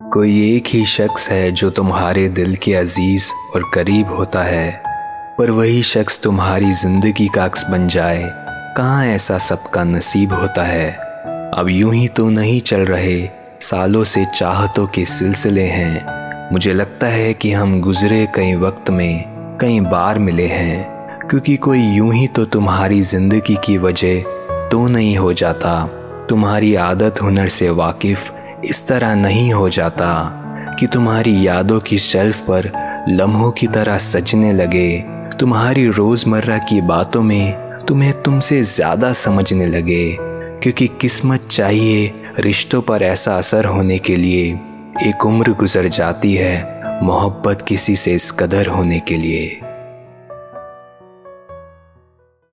कोई एक ही शख्स है जो तुम्हारे दिल के अज़ीज़ और करीब होता है, पर वही शख्स तुम्हारी ज़िंदगी का अक्स बन जाए। कहाँ ऐसा सबका नसीब होता है? अब यूँ ही तो नहीं चल रहे, सालों से चाहतों के सिलसिले हैं। मुझे लगता है कि हम गुजरे कई वक्त में, कई बार मिले हैं, क्योंकि कोई यूँ ही तो तुम्हारी ज़िंदगी की वजह तो नहीं हो जाता। तुम्हारी आदत हुनर से वाकिफ़ इस तरह नहीं हो जाता कि तुम्हारी यादों की शेल्फ पर लम्हों की तरह सजने लगे। तुम्हारी रोज़मर्रा की बातों में तुम्हें तुमसे ज़्यादा समझने लगे, क्योंकि किस्मत चाहिए रिश्तों पर ऐसा असर होने के लिए। एक उम्र गुजर जाती है मोहब्बत किसी से इस कदर होने के लिए।